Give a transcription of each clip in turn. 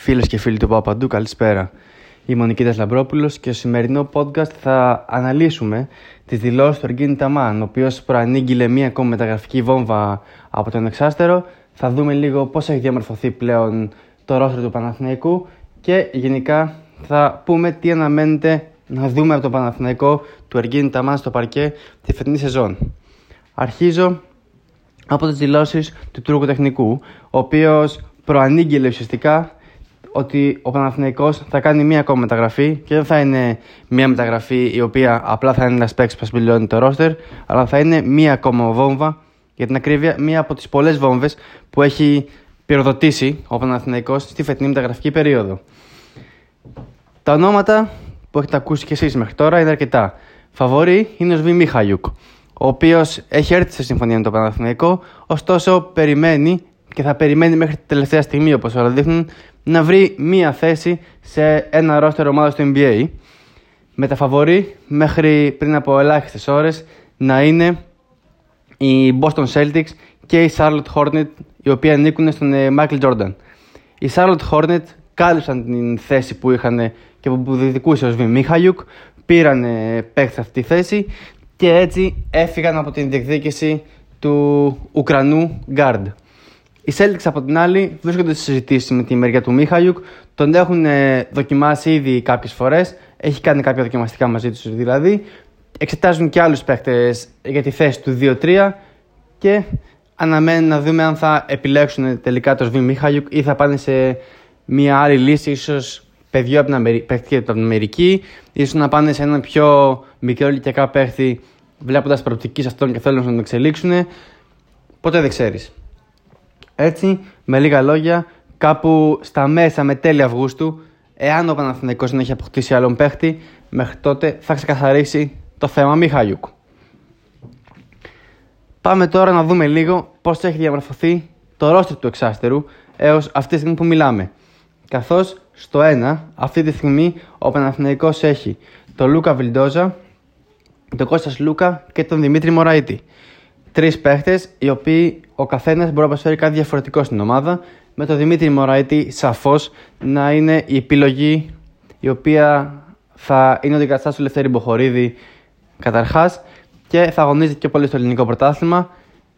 Φίλες και φίλοι του Παπαντού, καλησπέρα. Είμαι ο Νικήτας Λαμπρόπουλος και στο σημερινό podcast θα αναλύσουμε τις δηλώσεις του Εργίνη Ταμάν, ο οποίος προανήγγειλε μία ακόμη μεταγραφική βόμβα από τον εξάστερο. Θα δούμε λίγο πώς έχει διαμορφωθεί πλέον το ρόστρο του Παναθηναϊκού και γενικά θα πούμε τι αναμένεται να δούμε από το Παναθηναϊκό του Εργίνη Ταμάν στο παρκέ τη φετινή σεζόν. Αρχίζω από τις δηλώσεις του Τούρκου Τεχνικού, ο οποίος προανήγγειλε ουσιαστικά ότι ο Παναθηναϊκός θα κάνει μία ακόμα μεταγραφή και δεν θα είναι μία μεταγραφή η οποία απλά θα είναι ένας παίξι που σπηλώνει το ρόστερ, αλλά θα είναι μία ακόμα βόμβα για την ακρίβεια, μία από τις πολλές βόμβες που έχει πυροδοτήσει ο Παναθηναϊκός στη φετινή μεταγραφική περίοδο. Τα ονόματα που έχετε ακούσει και εσείς μέχρι τώρα είναι αρκετά. Φαβορή είναι ο Σβή Μιχαλιούκ, ο οποίος έχει έρθει σε συμφωνία με το Παναθηναϊκό, ωστόσο περιμένει και θα περιμένει μέχρι τη τελευταία στιγμή, όπως όλα δείχνουν, να βρει μία θέση σε ένα ρόστερ ομάδας του NBA. Με τα φαβορή μέχρι πριν από ελάχιστες ώρες να είναι οι Boston Celtics και οι Charlotte Hornet, οι οποίοι ανήκουν στον ε, Michael Jordan. Οι Charlotte Hornet κάλυψαν την θέση που είχαν και που διδικούσε ο Σβήμ Μιχαλιούκ, πήραν παίκτη σε αυτή τη θέση και έτσι έφυγαν από την διεκδίκηση του Ουκρανού Guard. Οι Celtics από την άλλη βρίσκονται σε συζητήσεις με τη μεριά του Μίχαλιουκ. Τον έχουν ε, δοκιμάσει ήδη κάποιες φορές. Έχει κάνει κάποια δοκιμαστικά μαζί τους δηλαδή. Εξετάζουν και άλλους παίχτε για τη θέση του 2-3 και αναμένουν να δούμε αν θα επιλέξουν τελικά το Σβήμ Μίχαλιουκ ή θα πάνε σε μια άλλη λύση, ίσως παιδιό από την Αμερική, ίσως να πάνε σε έναν πιο μικρό ηλικιακά παίχτη βλέποντας προοπτική σε αυτόν και θέλουν να τον εξελίξουν. Ποτέ δεν ξέρεις. Έτσι, με λίγα λόγια, κάπου στα μέσα με τέλη Αυγούστου, εάν ο Παναθηναϊκός δεν έχει αποκτήσει άλλον παίχτη, μέχρι τότε θα ξεκαθαρίσει το θέμα Μιχαλιούκ. Πάμε τώρα να δούμε λίγο πώς έχει διαμορφωθεί το ρόστρο του εξάστερου έως αυτή τη στιγμή που μιλάμε. Καθώς στο 1, αυτή τη στιγμή ο Παναθηναϊκός έχει τον Λούκα Βιλντόζα, τον Κώστας Λούκα και τον Δημήτρη Μωραήτη τρεις παίχτες, οι οποίοι ο καθένας μπορεί να προσφέρει κάτι διαφορετικό στην ομάδα. Με τον Δημήτρη Μωράητη σαφώς να είναι η επιλογή η οποία θα είναι ο αντικαταστάτη του Λευτέρη Μποχορίδη καταρχάς και θα αγωνίζεται και πολύ στο ελληνικό πρωτάθλημα.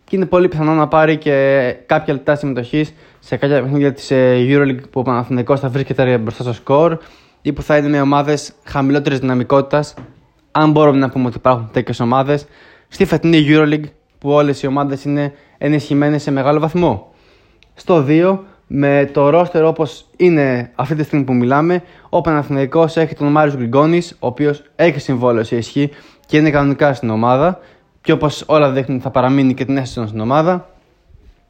Και είναι πολύ πιθανό να πάρει και κάποια λεπτά συμμετοχής σε κάποια παιχνίδια της ε, Euroleague που ο Παναθηναϊκός θα βρίσκεται μπροστά στο σκορ ή που θα είναι με ομάδες χαμηλότερης δυναμικότητας. Αν μπορούμε να πούμε ότι υπάρχουν τέτοιες ομάδες στη φετινή Euroleague που όλες οι ομάδες είναι ενισχυμένες σε μεγάλο βαθμό. Στο 2, με το ρόστερ όπως είναι αυτή τη στιγμή που μιλάμε, ο Παναθηναϊκός έχει τον Μάριος Γκριγκόνης, ο οποίος έχει συμβόλαιο σε ισχύ και είναι κανονικά στην ομάδα και όπως όλα δείχνουν θα παραμείνει και την αίσθηση στην ομάδα.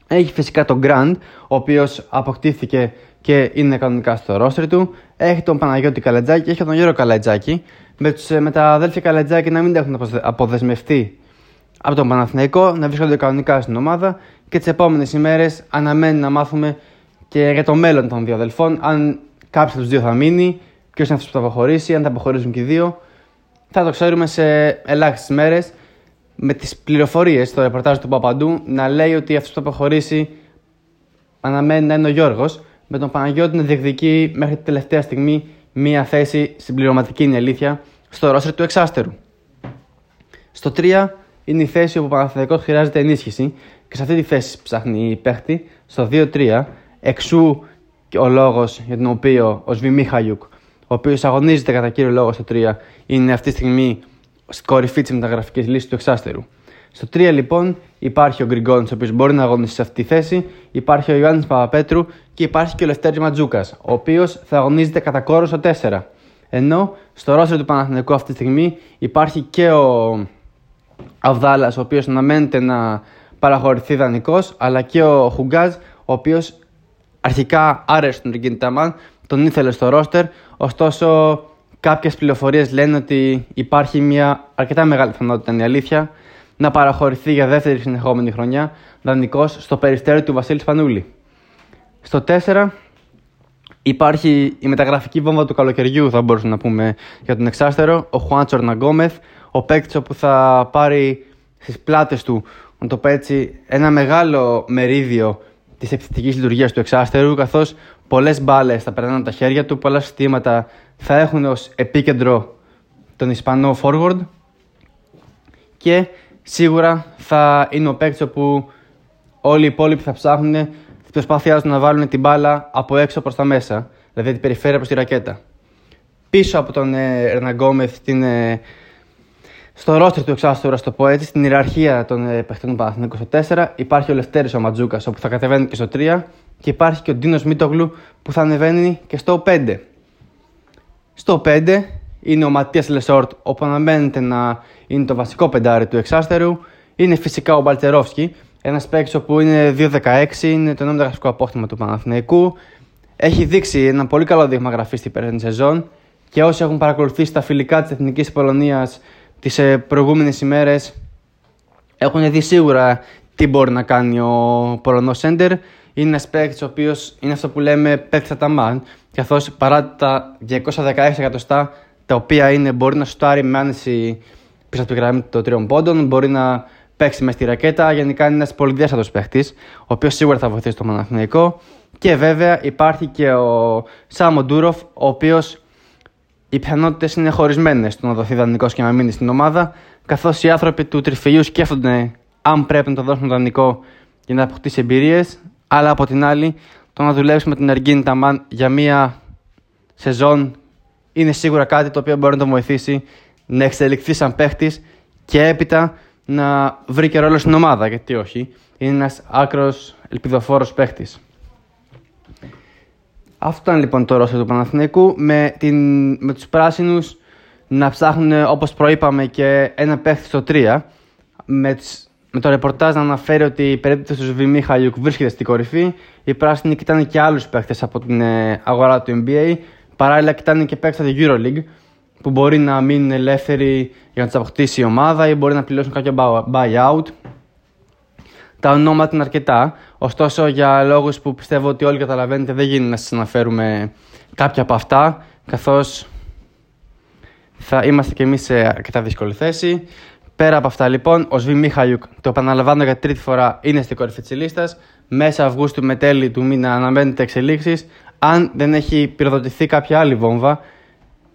Έχει φυσικά τον Grand, ο οποίος αποκτήθηκε και είναι κανονικά στο ρόστερ του. Έχει τον Παναγιώτη Καλετζάκη, έχει τον Γιώργο Καλετζάκη. Με, τους, με τα αδέλφια Καλετζάκη να μην έχουν αποδεσμευτεί από τον Παναθηναϊκό να βρίσκονται κανονικά στην ομάδα και τις επόμενες ημέρες αναμένει να μάθουμε και για το μέλλον των δύο αδελφών. Αν κάποιος από τους δύο θα μείνει, ποιος είναι αυτός που θα αποχωρήσει, αν θα αποχωρήσουν και οι δύο. Θα το ξέρουμε σε ελάχιστες μέρες με τις πληροφορίες στο ρεπορτάζ του Παπαντού να λέει ότι αυτός που θα αποχωρήσει αναμένει να είναι ο Γιώργος, με τον Παναγιώτη να διεκδικεί μέχρι τη τελευταία στιγμή μία θέση συμπληρωματική είναι αλήθεια στο ρόστερ του εξάστερου. Στο 3 είναι η θέση όπου ο Παναθηναϊκός χρειάζεται ενίσχυση και σε αυτή τη θέση ψάχνει η παίχτη στο 2-3. Εξού και ο λόγος για τον οποίο ο Σβή Μιχαλιούκ, ο οποίος αγωνίζεται κατά κύριο λόγο στο 3, είναι αυτή τη στιγμή στην κορυφή της μεταγραφικής λύσης του εξάστερου. Στο 3 λοιπόν υπάρχει ο Γκριγκόνης, ο οποίος μπορεί να αγωνίσει σε αυτή τη θέση, υπάρχει ο Ιωάννης Παπαπέτρου και υπάρχει και ο Λευτέρης Ματζούκας, ο οποίος θα αγωνίζεται κατά κόρο στο 4. Ενώ στο ρόστερ του Παναθηναϊκού αυτή τη στιγμή υπάρχει και ο Αβδάλας, ο οποίος αναμένεται να παραχωρηθεί δανεικός, αλλά και ο Χουγκάζ, ο οποίος αρχικά άρεσε τον Ριγκίν Ταμάν, τον ήθελε στο ρόστερ, ωστόσο κάποιες πληροφορίες λένε ότι υπάρχει μια αρκετά μεγάλη πιθανότητα, είναι η αλήθεια, να παραχωρηθεί για δεύτερη συνεχόμενη χρονιά δανεικός στο περιστέρι του Βασίλης Πανούλη. Στο 4 υπάρχει η μεταγραφική βόμβα του καλοκαιριού, θα μπορούσαμε να πούμε για τον εξάστερο, ο Χουάντσο Ναγκόμεθ, ο παίκτης που θα πάρει στις πλάτες του, να το πω έτσι, ένα μεγάλο μερίδιο της επιθετικής λειτουργίας του εξάστερου, καθώς πολλές μπάλες θα περνάνε από τα χέρια του, πολλά συστήματα θα έχουν ως επίκεντρο τον Ισπανό forward και σίγουρα θα είναι ο παίκτης όπου όλοι οι υπόλοιποι θα ψάχνουν την προσπάθειά του να βάλουν την μπάλα από έξω προς τα μέσα, δηλαδή την περιφέρεια προς τη ρακέτα. Πίσω από τον ε, την, ε, στο ρόστερ του εξάστερου, ας το πω έτσι, στην ιεραρχία των ε, παιχτών του Παναθηνικού στο 4, υπάρχει ο Λευτέρης ο Ματζούκας, όπου θα κατεβαίνει και στο 3, και υπάρχει και ο Ντίνος Μίτογλου που θα ανεβαίνει και στο 5. Στο 5 είναι ο Ματίας Λεσόρτ, όπου αναμένεται να είναι το βασικό πεντάρι του εξάστερου. Είναι φυσικά ο Μπαλτερόφσκι, ένας παίκτης που είναι 2-16, είναι το νέο μεταγραφικό απόκτημα του Παναθηναϊκού. Έχει δείξει ένα πολύ καλό δείγμα γραφής στην περσινή σεζόν και όσοι έχουν παρακολουθήσει τα φιλικά της Εθνικής Πολωνίας τις ε, προηγούμενες ημέρες έχουν δει σίγουρα τι μπορεί να κάνει ο Πολωνό Σέντερ. Είναι ένας παίκτης ο οποίος είναι αυτό που λέμε παίκτη αταμάν, καθώς παρά τα 216 εκατοστά τα οποία είναι, μπορεί να σουτάρει με άνεση πίσω από τη γραμμή των τριών πόντων, μπορεί να παίξει μες στη ρακέτα. Γενικά είναι ένας πολύ διάστατος παίχτη, ο οποίος σίγουρα θα βοηθήσει το Παναθηναϊκό. Και βέβαια υπάρχει και ο Σάμο Ντούροφ, ο οποίος οι πιθανότητες είναι χωρισμένες στο να δοθεί δανεικός και να μείνει στην ομάδα, καθώς οι άνθρωποι του τριφυλιού σκέφτονται αν πρέπει να το δώσουν δανεικό για να αποκτήσει εμπειρίες, αλλά από την άλλη το να δουλέψει με την Εργίνη Ταμάν για μία σεζόν είναι σίγουρα κάτι το οποίο μπορεί να τον βοηθήσει να εξελιχθεί σαν παίχτης και έπειτα να βρει και ρόλο στην ομάδα. Γιατί όχι, είναι ένας άκρος ελπιδοφόρος παίχτης. Αυτό ήταν λοιπόν το ρόλο του Παναθηναϊκού με, την, με τους πράσινους να ψάχνουν όπως προείπαμε και ένα παίχτη στο 3 με, με το ρεπορτάζ να αναφέρει ότι η περίπτωση του Σβημί Χαλιουκ βρίσκεται στην κορυφή. Οι πράσινοι κοιτάνε και άλλους παίχτες από την ε, αγορά του NBA παράλληλα κοιτάνε και παίχτες από την EuroLeague που μπορεί να μείνουν ελεύθεροι για να τους αποκτήσει η ομάδα ή μπορεί να πληρώσουν κάποιο buyout. Τα ονόματα είναι αρκετά, ωστόσο για λόγους που πιστεύω ότι όλοι καταλαβαίνετε δεν γίνεται να σας αναφέρουμε κάποια από αυτά, καθώς θα είμαστε και εμείς σε αρκετά δύσκολη θέση. Πέρα από αυτά λοιπόν, ο Σβή Μιχαλιουκ, το επαναλαμβάνω για τρίτη φορά, είναι στην κορυφή της λίστας. Μέσα Αυγούστου με τέλη του μήνα αναμένεται εξελίξεις. Αν δεν έχει πυροδοτηθεί κάποια άλλη βόμβα,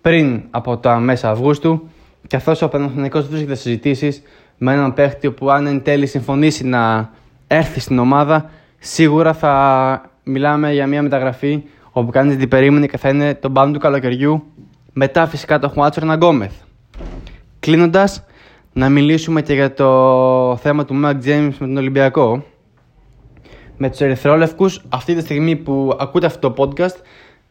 πριν από τα μέσα Αυγούστου, καθώς ο Παναθυνικό βρίσκεται συζητήσεις με έναν παίχτη που αν εν τέλει συμφωνήσει να έρθει στην ομάδα, σίγουρα θα μιλάμε για μια μεταγραφή όπου κανεί την περίμενε και θα είναι τον πάνω του καλοκαιριού μετά φυσικά το Χουάτσο Γκόμεθ. Κλείνοντας, να μιλήσουμε και για το θέμα του Μακ James με τον Ολυμπιακό. Με τους Ερυθρόλευκους, αυτή τη στιγμή που ακούτε αυτό το podcast,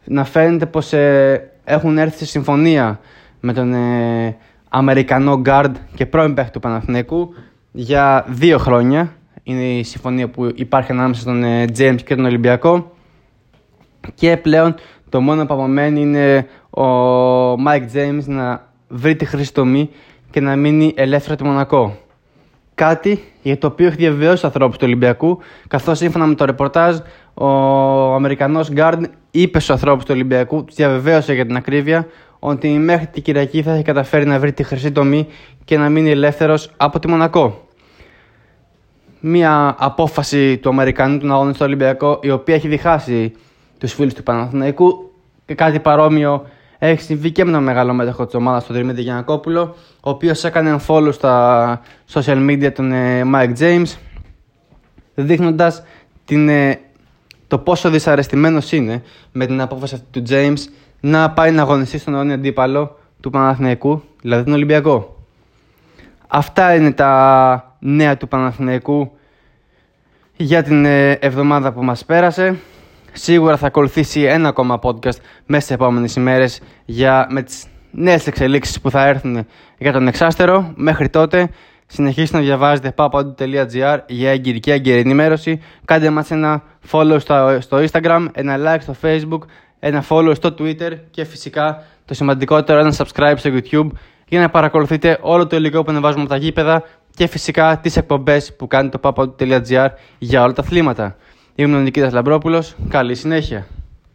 να φαίνεται πως ε, έχουν έρθει σε συμφωνία με τον ε, Αμερικανό guard και πρώην παίχτη του Παναθηναϊκού για δύο χρόνια. Είναι η συμφωνία που υπάρχει ανάμεσα στον ε, James και τον Ολυμπιακό. Και πλέον το μόνο που απομένει είναι ο Mike James να βρει τη χρήση τομή και να μείνει ελεύθερο του Μονακό. Κάτι για το οποίο έχει διαβεβαιώσει ανθρώπου του Ολυμπιακού, καθώς σύμφωνα με το ρεπορτάζ, ο Αμερικανός Γκάρντ είπε στους ανθρώπους του Ολυμπιακού, τους διαβεβαίωσε για την ακρίβεια, ότι μέχρι την Κυριακή θα έχει καταφέρει να βρει τη χρυσή τομή και να μείνει ελεύθερος από τη Μονακό. Μία απόφαση του Αμερικανού του αγώνα στο Ολυμπιακό, η οποία έχει διχάσει τους φίλους του Παναθηναϊκού και κάτι παρόμοιο έχει συμβεί και με ένα μεγάλο μέτοχο της ομάδας, τον Δημήτρη Γιανακόπουλο, ο οποίος έκανε follow στα social media τον ε, Mike James, δείχνοντας ε, το πόσο δυσαρεστημένος είναι με την απόφαση αυτή του James να πάει να αγωνιστεί στον αιώνιο αντίπαλο του Παναθηναϊκού, δηλαδή τον Ολυμπιακό. Αυτά είναι τα νέα του Παναθηναϊκού για την ε, εβδομάδα που μας πέρασε. Σίγουρα θα ακολουθήσει ένα ακόμα podcast μέσα στις επόμενες ημέρες με τις νέες εξελίξεις που θα έρθουν για τον εξάστερο. Μέχρι τότε, συνεχίστε να διαβάζετε papadou.gr για έγκυρη και έγκυρη ενημέρωση. Κάντε μας ένα follow στο, στο Instagram, ένα like στο Facebook, ένα follow στο Twitter και φυσικά το σημαντικότερο ένα subscribe στο YouTube για να παρακολουθείτε όλο το υλικό που ανεβάζουμε από τα γήπεδα και φυσικά τις εκπομπές που κάνει το papadou.gr για όλα τα αθλήματα. Ήμουν ο Νικήτας Λαμπρόπουλος. Καλή συνέχεια.